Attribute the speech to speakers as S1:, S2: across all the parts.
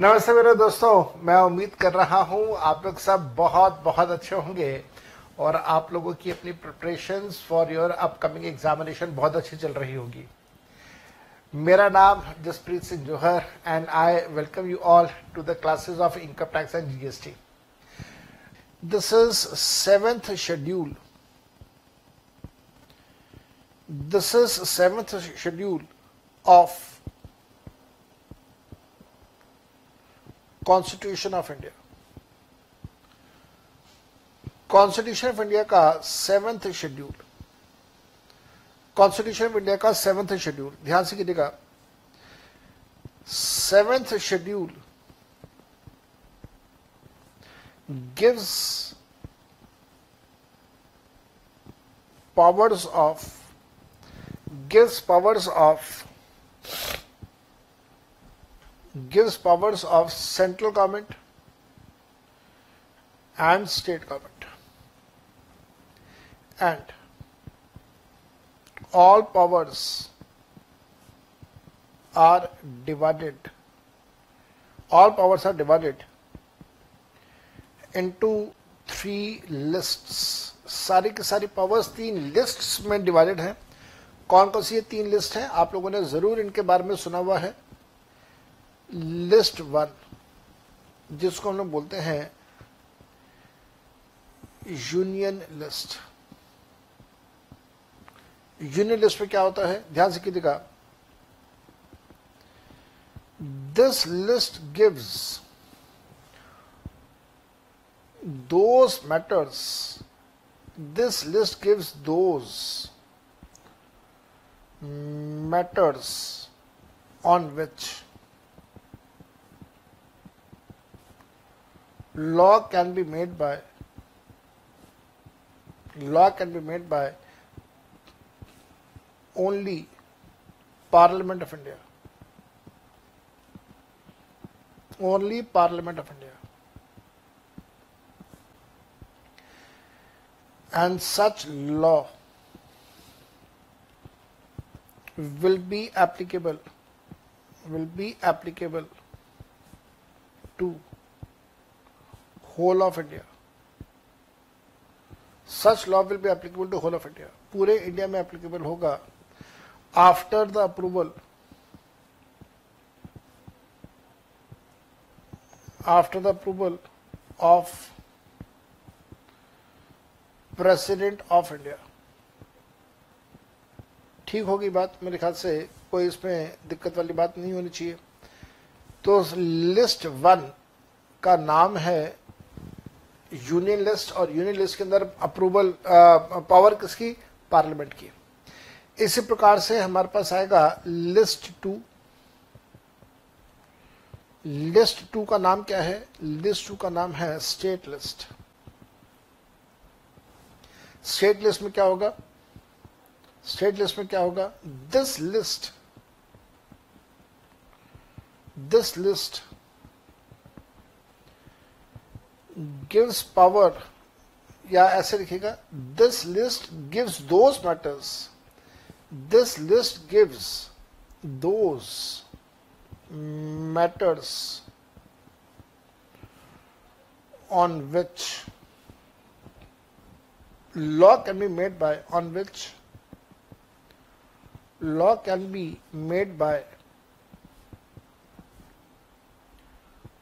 S1: नमस्ते मेरे दोस्तों, मैं उम्मीद कर रहा हूँ आप लोग सब बहुत बहुत अच्छे होंगे और आप लोगों की अपनी preparation for your upcoming examination बहुत अच्छी चल रही होगी। मेरा नाम Jaspreet Singh Johar and I welcome you all to the classes of income tax and GST this is seventh schedule this is seventh schedule of constitution of India constitution of India का seventh schedule constitution of India का seventh schedule ध्यान से कीजिएगा seventh schedule gives powers of gives powers of gives powers of central government and state government and all powers are divided all powers are divided into three lists सारी की सारी powers तीन lists में divided हैं कौन कौन सी ये तीन लिस्ट है आप लोगों ने ज़रूर इनके बारे में सुना हुआ है लिस्ट वन, जिसको हम लोग बोलते हैं यूनियन लिस्ट यूनियन लिस्ट में क्या होता है? ध्यान से कीजिएगा। This list gives those matters, this list gives those matters on which law can be made by law can be made by only parliament of india. Only parliament of india. And such law will be applicable will be applicable to whole of India such law will be applicable to whole of India पूरे India में applicable होगा after the approval after the approval of president of India ठीक होगी बात मेरे ख्याल से, कोई इसमें दिक्कत वाली बात नहीं होनी चाहिए। तो लिस्ट वन का नाम है यूनियन लिस्ट और यूनियन लिस्ट के अंदर अप्रूवल पावर किसकी? पार्लियामेंट की। इसी प्रकार से हमारे पास आएगा लिस्ट टू। लिस्ट टू का नाम क्या है? लिस्ट टू का नाम है स्टेट लिस्ट। स्टेट लिस्ट में क्या होगा? स्टेट लिस्ट में क्या होगा? This list this list gives power या ऐसे लिखेगा this list gives those matters this list gives those matters on which law can be made by on which law can be made by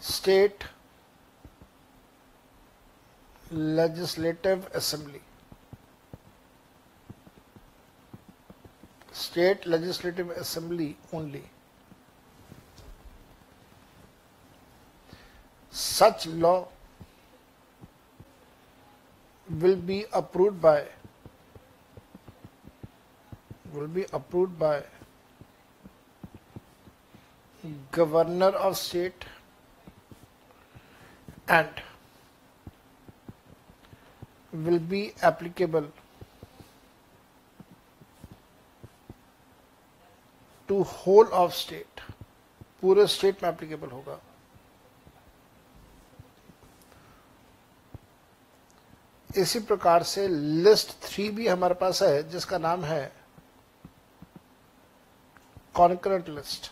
S1: state legislative assembly. State legislative assembly only. Such law will be approved by will be approved by governor of state and will be applicable to whole of state. पूरे state में applicable होगा। इसी प्रकार से list three भी हमारे पास है, जिसका नाम है concurrent list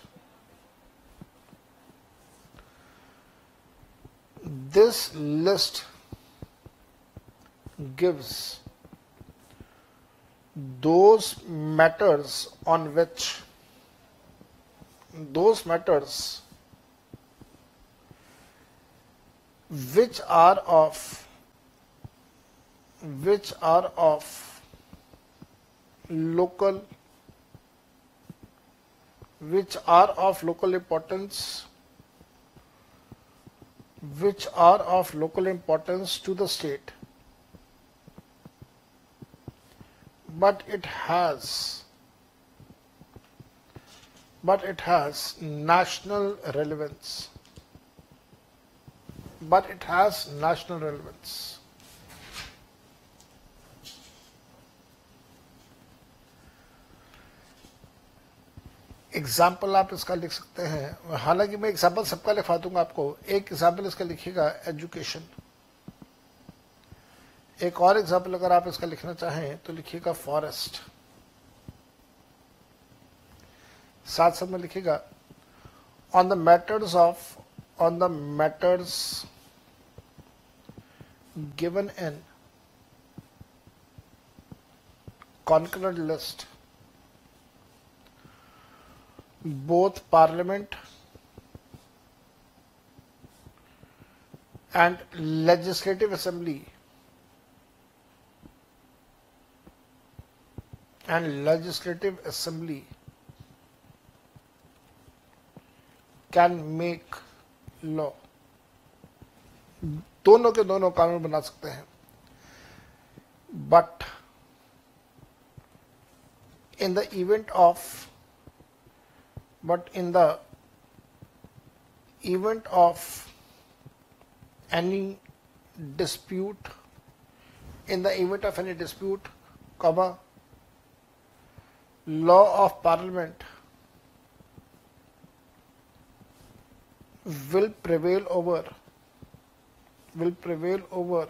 S1: this list gives those matters on which those matters which are of which are of local which are of local importance which are of local importance to the state but it has but it has national relevance but it has national relevance example आप इसका लिख सकते हैं हालाँकि मैं example सबका लिखा दूँगा आपको एक एग्ज़ाम्पल इसका लिखिएगा एजुकेशन एक और एग्ज़ाम्पल अगर आप इसका लिखना चाहें तो लिखिएगा फॉरेस्ट साथ साथ में लिखिएगा on the matters of on the matters given in concurrent list both parliament and legislative assembly and legislative assembly can make law दोनों के दोनों कानून बना सकते हैं but in the event of but in the event of any dispute in the event of any dispute comma law of parliament will prevail over will prevail over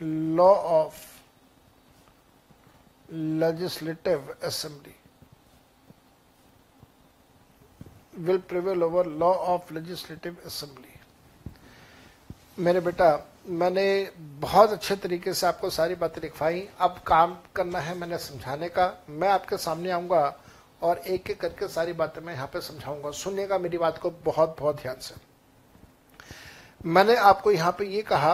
S1: law of legislative assembly will prevail over law of legislative assembly मेरे बेटा मैंने बहुत अच्छे तरीके से आपको सारी बातें लिखवाई। अब काम करना है मैंने समझाने का। मैं आपके सामने आऊँगा और एक एक करके सारी बातें मैं यहाँ पे समझाऊँगा। सुनिएगा मेरी बात को बहुत बहुत ध्यान से। मैंने आपको यहाँ पे ये कहा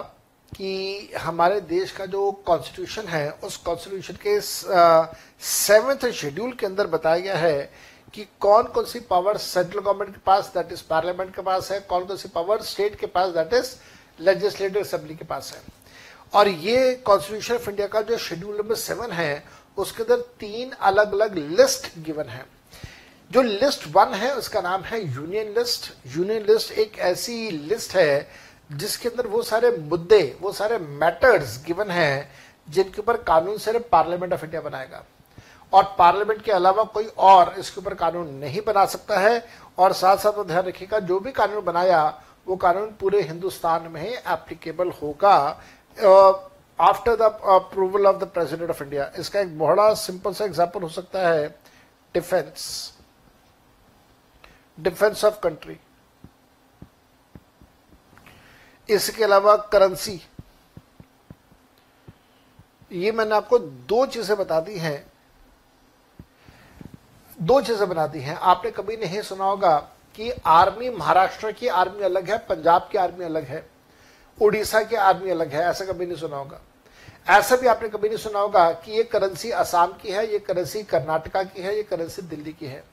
S1: कि हमारे देश का जो कॉन्स्टिट्यूशन है, उस कॉन्स्टिट्यूशन के सेवेंथ शेड्यूल के अंदर बताया गया है कि कौन कौन सी पावर सेंट्रल गवर्नमेंट के पास दैट इज़ पार्लियामेंट के पास है कौन कौन सी पावर स्टेट के पास दैट इज़ लेजिस्लेटिव असेंबली के पास है। और ये कॉन्स्टिट्यूशन ऑफ़ इंडिया का जो शेड्यूल नंबर सेवन है, उसके अंदर तीन अलग अलग लिस्ट गिवन है। जो लिस्ट वन है, उसका नाम है यूनियन लिस्ट यूनियन लिस्ट एक ऐसी लिस्ट है, जिसके अंदर वो सारे मुद्दे, वो सारे मैटर्स गिवन है, जिनके ऊपर कानून सिर्फ़ पार्लियामेंट ऑफ़ इंडिया बनाएगा। और पार्लियामेंट के अलावा कोई और इसके ऊपर कानून नहीं बना सकता है, और साथ साथ ध्यान रखिएगा, जो भी कानून बनाया वो कानून पूरे हिंदुस्तान में एप्लीकेबल होगा after the approval of the president of India इसका एक बड़ा सिंपल सा एग्ज़ाम्पल हो सकता है डिफेंस डिफेंस ऑफ़ कंट्री इसके अलावा करेंसी ये मैंने आपको दो चीज़ें बता दी हैं। दो चीज़ें बना दी हैं। आपने कभी नहीं सुना होगा कि आर्मी, महाराष्ट्र की आर्मी अलग है, पंजाब की आर्मी अलग है, उड़ीसा की आर्मी अलग है, ऐसा कभी नहीं सुना होगा। ऐसा भी आपने कभी नहीं सुना होगा कि ये करेंसी असम की है, ये करेंसी कर्नाटका की है, ये करेंसी दिल्ली की है।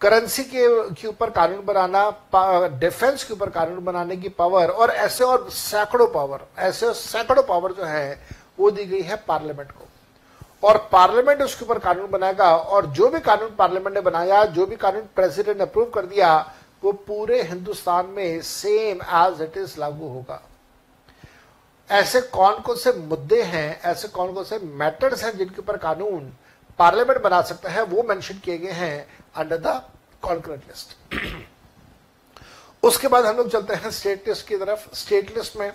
S1: करेंसी के ऊपर कानून बनाना डिफेंस के ऊपर कानून बनाने की पावर और ऐसे और सैकड़ों पावर ऐसे सैकड़ों पावर जो है, वो दी गई है पार्लियामेंट को। और पार्लियामेंट उसके ऊपर कानून बनाएगा और जो भी कानून पार्लियामेंट ने बनाया, जो भी कानून प्रेसिडेंट ने अप्रूव कर दिया, वो पूरे हिंदुस्तान में सेम एज इट इज़ लागू होगा। ऐसे कौन कौन से मुद्दे हैं, ऐसे कौन कौन से मैटर्स हैं जिनके ऊपर कानून पार्लियामेंट बना सकता है, वो मेंशन किए गए हैं अंडर द कॉन्क्रेट लिस्ट उसके बाद हम लोग चलते हैं स्टेट लिस्ट की तरफ़। स्टेट लिस्ट में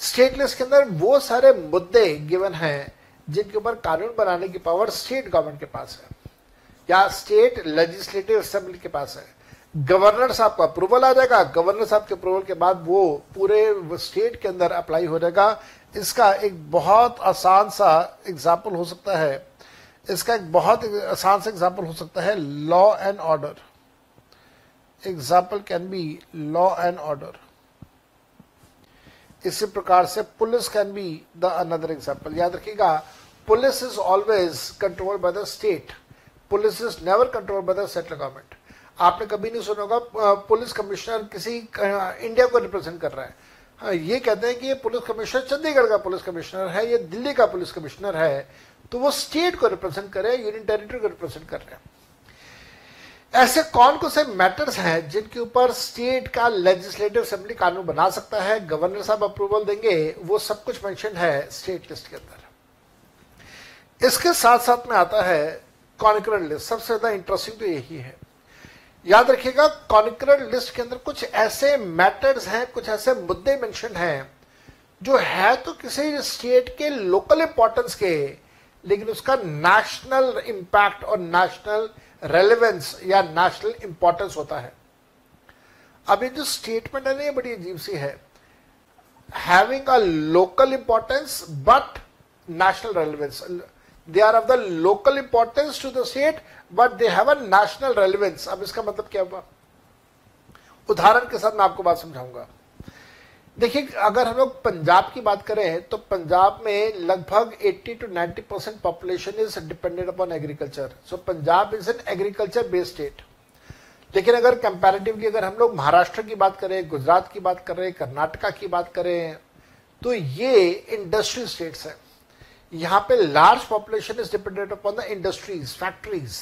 S1: स्टेट लिस्ट के अंदर वो सारे मुद्दे गिवन हैं जिनके ऊपर कानून बनाने की पावर स्टेट गवर्नमेंट के पास है। या स्टेट लेजिस्लेटिव असेंबली के पास है। गवर्नर साहब का अप्रूवल आ जाएगा। गवर्नर साहब के अप्रूवल के बाद वो पूरे स्टेट के अंदर अप्लाई हो जाएगा। इसका एक बहुत आसान सा एग्ज़ाम्पल हो सकता है। इसका एक बहुत आसान सा एग्ज़ाम्पल हो सकता है law and order example can be law and order इसी प्रकार से police can be the another example याद रखिएगा police is always control by the state police is never control by the central government आपने कभी नहीं सुना होगा पुलिस कमिश्नर किसी इंडिया को रिप्रेजेंट कर रहा है। हाँ ये कहते हैं कि ये पुलिस कमिश्नर चंडीगढ़ का पुलिस कमिश्नर है, ये दिल्ली का पुलिस कमिश्नर है तो वो स्टेट को रिप्रेजेंट कर रहे हैं यूनियन टेरिटरी को रिप्रेजेंट कर रहे हैं। ऐसे कौन कौन से मैटर्स हैं जिनके ऊपर स्टेट का लेजिस्लेटिव असेंबली कानून बना सकता है गवर्नर साहब अप्रूवल देंगे, वो सब कुछ मेंशन है स्टेट लिस्ट के अंदर। इसके साथ साथ में आता है कॉनिकरल लिस्ट। सबसे ज़्यादा इंटरेस्टिंग तो यही है। याद रखिएगा कॉनिकरल लिस्ट के अंदर कुछ ऐसे मैटर्स हैं, कुछ ऐसे मुद्दे मेंशन हैं, जो है तो किसी स्टेट के लोकल इंपॉर्टेंस के, लेकिन उसका नेशनल इंपैक्ट और नेशनल रेलिवेंस या नेशनल इंपॉर्टेंस होता है। ये जो स्टेटमेंट है ना, ये बड़ी अजीब सी है। Having a local importance but national relevance they are of the local importance to the state but they have a national relevance अब इसका मतलब क्या हुआ? उदाहरण के साथ मैं आपको बात समझाऊँगा। देखिए, अगर हम लोग पंजाब की बात करें तो पंजाब में लगभग 80 to 90 percent population is dependent upon agriculture so Punjab is an agriculture based state लेकिन अगर कंपैरेटिवली अगर हम लोग महाराष्ट्र की बात करें, गुजरात की बात करें, कर्नाटका की बात करें तो ये इंडस्ट्रियल स्टेट्स है। यहाँ पे large population is dependent upon the industries factories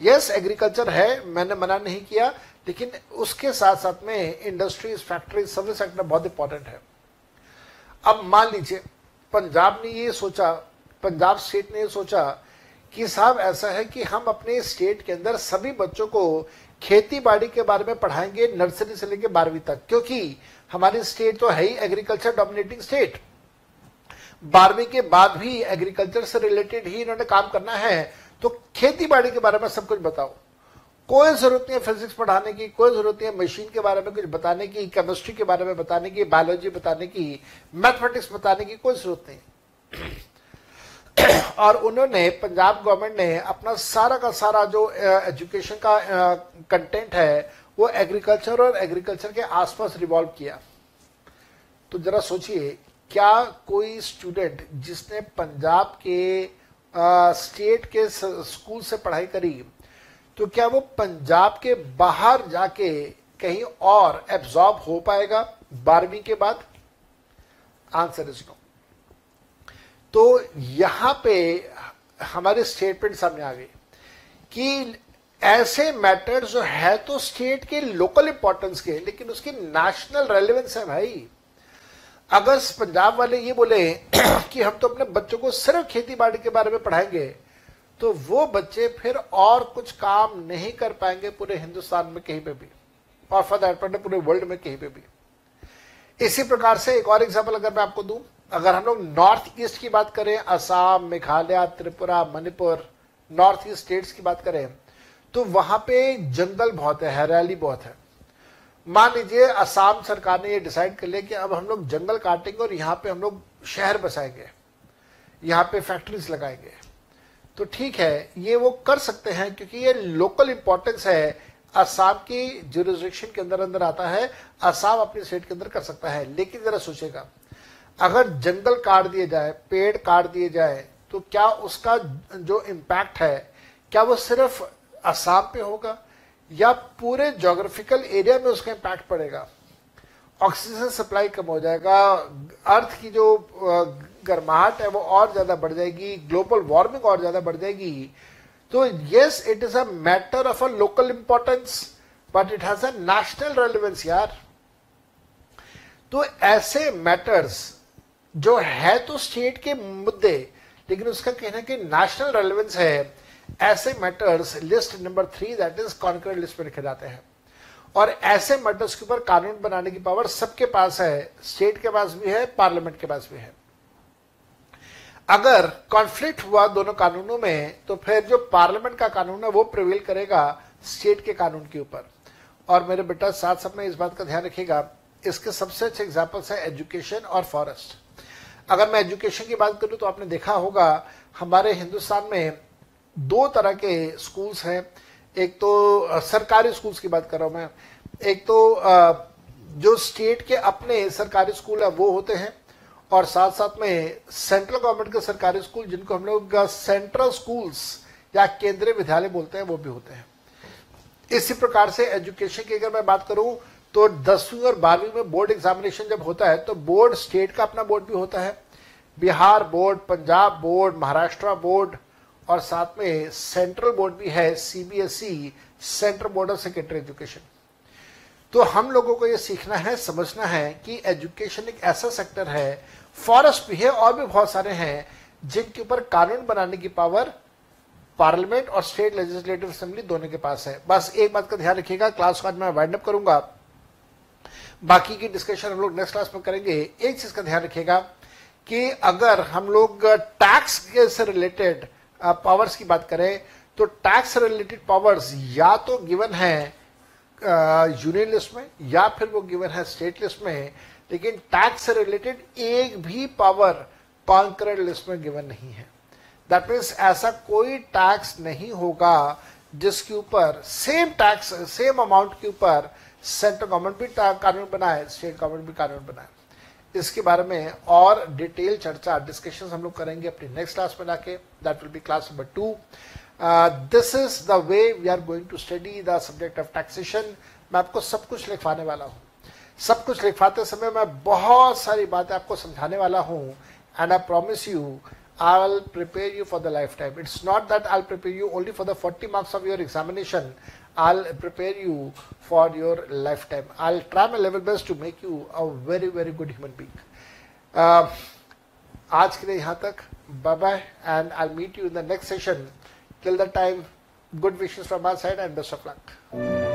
S1: yes agriculture है, मैंने मना नहीं किया, लेकिन उसके साथ साथ में इंडस्ट्रीज़ फैक्ट्रीज सर्विस सेक्टर बहुत इंपॉर्टेंट है। अब मान लीजिए, पंजाब ने ये सोचा, पंजाब स्टेट ने ये सोचा कि साहब ऐसा है कि हम अपने स्टेट के अंदर सभी बच्चों को खेती बाड़ी के बारे में पढ़ाएँगे नर्सरी से लेकर बारहवीं तक, क्योंकि हमारी स्टेट तो है ही एग्रीकल्चर डोमिनेटिंग स्टेट बारहवीं के बाद भी एग्रीकल्चर से रिलेटेड ही इन्होंने काम करना है तो खेती बाड़ी के बारे में सब कुछ बताओ। कोई ज़रूरत नहीं है फिजिक्स पढ़ाने की, कोई ज़रूरत नहीं है मशीन के बारे में कुछ बताने की केमिस्ट्री के बारे में बताने की बायोलॉजी बताने की मैथमेटिक्स बताने की कोई ज़रूरत नहीं। और उन्होंने, पंजाब गवर्नमेंट ने अपना सारा का सारा जो एजुकेशन का कंटेंट है, वो एग्रीकल्चर और एग्रीकल्चर के आसपास रिवॉल्व किया। तो जरा सोचिए क्या कोई स्टूडेंट जिसने पंजाब के आ, स्टेट के स्कूल से पढ़ाई करी तो क्या वो पंजाब के बाहर जाके कहीं और एब्जॉर्ब हो पाएगा बारहवीं के बाद? आंसर इज़ नो तो यहाँ पे हमारे स्टेटमेंट सामने आ गई कि ऐसे मैटर्स जो है तो स्टेट के लोकल इंपॉर्टेंस के लेकिन उसकी नेशनल रेलिवेंस है भाई। अगर पंजाब वाले ये बोले कि हम तो अपने बच्चों को सिर्फ़ खेती बाड़ी के बारे में पढ़ाएँगे तो वो बच्चे फिर और कुछ काम नहीं कर पाएँगे पूरे हिंदुस्तान में कहीं पे भी, और फॉर दैट मैटर पूरे वर्ल्ड में कहीं पे भी। इसी प्रकार से एक और एग्ज़ाम्पल अगर मैं आपको दूँ, अगर हम लोग नॉर्थ ईस्ट की बात करें, Assam, Meghalaya, Tripura, Manipur north east states की बात करें तो वहाँ पे जंगल बहुत है, हरियाली बहुत है। मान लीजिए असम सरकार ने ये डिसाइड कर लिया कि अब हम लोग जंगल काटेंगे और यहाँ पे हम लोग शहर बसाएँगे, यहाँ पे फैक्ट्रीज लगाएँगे। तो ठीक है, ये वो कर सकते हैं क्योंकि ये लोकल इंपॉर्टेंस है। असम की जुरिस्डिक्शन के अंदर अंदर आता है, असम अपने स्टेट के अंदर कर सकता है। लेकिन जरा सोचेगा अगर जंगल काट दिए जाए, पेड़ काट दिए जाए तो क्या उसका जो इम्पैक्ट है, क्या वो सिर्फ़ असम पे होगा? या पूरे जोग्राफिकल एरिया में उसका इम्पैक्ट पड़ेगा। ऑक्सीजन सप्लाई कम हो जाएगा। अर्थ की जो गर्माहट है वो और ज़्यादा बढ़ जाएगी। ग्लोबल वार्मिंग और ज़्यादा बढ़ जाएगी। तो yes it is a matter of a local importance but it has a national relevance यार। तो ऐसे मैटर्स जो है तो स्टेट के मुद्दे, लेकिन उसका कहना कि नेशनल रेलिवेंस है। ऐसे matters list number three that is concurrent list में लिखे जाते हैं। और ऐसे मैटर्स के ऊपर कानून बनाने की पावर सबके पास है स्टेट के पास भी है पार्लियामेंट के पास भी है। अगर कॉन्फ्लिक्ट हुआ दोनों कानूनों में तो फिर जो पार्लियामेंट का कानून है, वो प्रिवेल करेगा स्टेट के कानून के ऊपर। और मेरे बेटा, साथ साथ में इस बात का ध्यान रखिएगा, इसके सबसे अच्छे एग्जाम्पल्स है एजुकेशन और फॉरेस्ट अगर मैं एजुकेशन की बात करूँ तो आपने देखा होगा, हमारे हिंदुस्तान में दो तरह के स्कूल्स हैं। एक तो सरकारी स्कूल्स की बात कर रहा हूँ मैं। एक तो जो स्टेट के अपने सरकारी स्कूल है, वो होते हैं। और साथ साथ में सेंट्रल गवर्नमेंट के सरकारी स्कूल जिनको हम लोग सेंट्रल स्कूल्स या केंद्रीय विद्यालय बोलते हैं, वो भी होते हैं। इसी प्रकार से एजुकेशन की अगर मैं बात करूँ तो दसवीं और बारहवीं में बोर्ड एग्जामिनेशन जब होता है तो बोर्ड स्टेट का अपना बोर्ड भी होता है। Bihar board Punjab board Maharashtra board और साथ में सेंट्रल बोर्ड भी है CBSE central board of secondary education तो हम लोगों को यह सीखना है, समझना है कि एजुकेशन एक ऐसा सेक्टर है, फॉरेस्ट भी है, और भी बहुत सारे हैं, जिनके ऊपर कानून बनाने की पावर पार्लियामेंट और स्टेट लेजिस्लेटिव असेंबली दोनों के पास है। बस एक बात का ध्यान रखिएगा, क्लास को आज मैं वाइंड अप करूँगा। बाकी की डिस्कशन हम लोग नेक्स्ट क्लास में करेंगे। एक चीज़ का ध्यान रखिएगा कि अगर हम लोग टैक्स से रिलेटेड पावर्स की बात करें तो टैक्स रिलेटेड पावर्स या तो गिवन है यूनियन लिस्ट में, या फिर वो गिवन है स्टेट लिस्ट में, लेकिन टैक्स रिलेटेड एक भी पावर कॉन्करेंट लिस्ट में गिवन नहीं है। दैट मीन्स ऐसा कोई टैक्स नहीं होगा जिसके ऊपर सेम टैक्स सेम अमाउंट के ऊपर सेंट्रल गवर्नमेंट भी कानून बनाए स्टेट गवर्नमेंट भी कानून बनाए। इसके बारे में और डिटेल चर्चा डिस्कशन हम लोग करेंगे अपनी नेक्स्ट क्लास में जाके। That will be class number two this is the way we are going to study the subject of taxation मैं आपको सब कुछ लिखवाने वाला हूँ। सब कुछ लिखवाते समय मैं बहुत सारी बातें आपको समझाने वाला हूँ। And I promise you I I'll prepare you for the lifetime. It's not that I'll prepare you only for the 40 marks of your examination. I'll prepare you for your lifetime. I'll try my level best to make you a very, very good human being. Uh, आज के लिए यहाँ तक bye bye and I'll meet you in the next session. Till that time, good wishes from our side and best of luck.